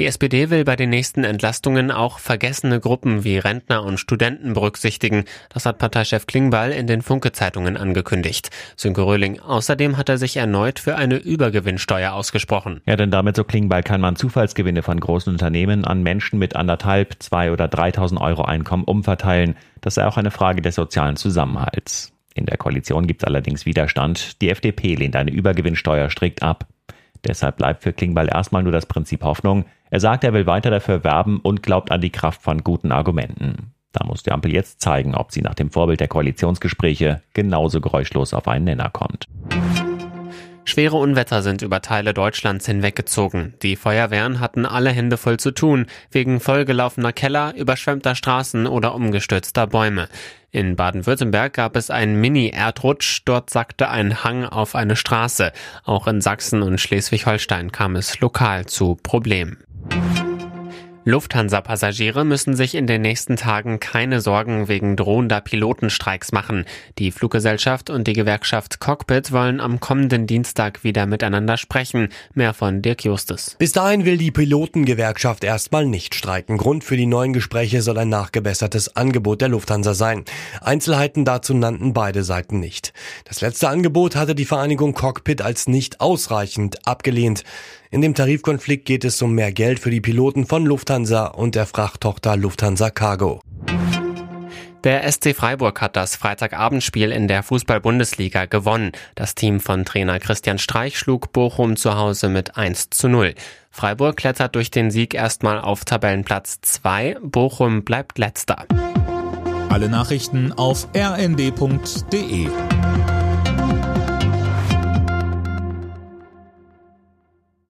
Die SPD will bei den nächsten Entlastungen auch vergessene Gruppen wie Rentner und Studenten berücksichtigen. Das hat Parteichef Klingbeil in den Funke-Zeitungen angekündigt. Sönke Röhling. Außerdem hat er sich erneut für eine Übergewinnsteuer ausgesprochen. Ja, denn damit so Klingbeil kann man Zufallsgewinne von großen Unternehmen an Menschen mit anderthalb, zwei oder 3.000 Euro Einkommen umverteilen. Das sei auch eine Frage des sozialen Zusammenhalts. In der Koalition gibt es allerdings Widerstand. Die FDP lehnt eine Übergewinnsteuer strikt ab. Deshalb bleibt für Klingbeil erstmal nur das Prinzip Hoffnung. Er sagt, er will weiter dafür werben und glaubt an die Kraft von guten Argumenten. Da muss die Ampel jetzt zeigen, ob sie nach dem Vorbild der Koalitionsgespräche genauso geräuschlos auf einen Nenner kommt. Schwere Unwetter sind über Teile Deutschlands hinweggezogen. Die Feuerwehren hatten alle Hände voll zu tun, wegen vollgelaufener Keller, überschwemmter Straßen oder umgestürzter Bäume. In Baden-Württemberg gab es einen Mini-Erdrutsch, dort sackte ein Hang auf eine Straße. Auch in Sachsen und Schleswig-Holstein kam es lokal zu Problemen. Lufthansa-Passagiere müssen sich in den nächsten Tagen keine Sorgen wegen drohender Pilotenstreiks machen. Die Fluggesellschaft und die Gewerkschaft Cockpit wollen am kommenden Dienstag wieder miteinander sprechen. Mehr von Dirk Justus. Bis dahin will die Pilotengewerkschaft erstmal nicht streiken. Grund für die neuen Gespräche soll ein nachgebessertes Angebot der Lufthansa sein. Einzelheiten dazu nannten beide Seiten nicht. Das letzte Angebot hatte die Vereinigung Cockpit als nicht ausreichend abgelehnt. In dem Tarifkonflikt geht es um mehr Geld für die Piloten von Lufthansa und der Frachttochter Lufthansa Cargo. Der SC Freiburg hat das Freitagabendspiel in der Fußball-Bundesliga gewonnen. Das Team von Trainer Christian Streich schlug Bochum zu Hause mit 1 zu 0. Freiburg klettert durch den Sieg erstmal auf Tabellenplatz 2. Bochum bleibt letzter. Alle Nachrichten auf rnd.de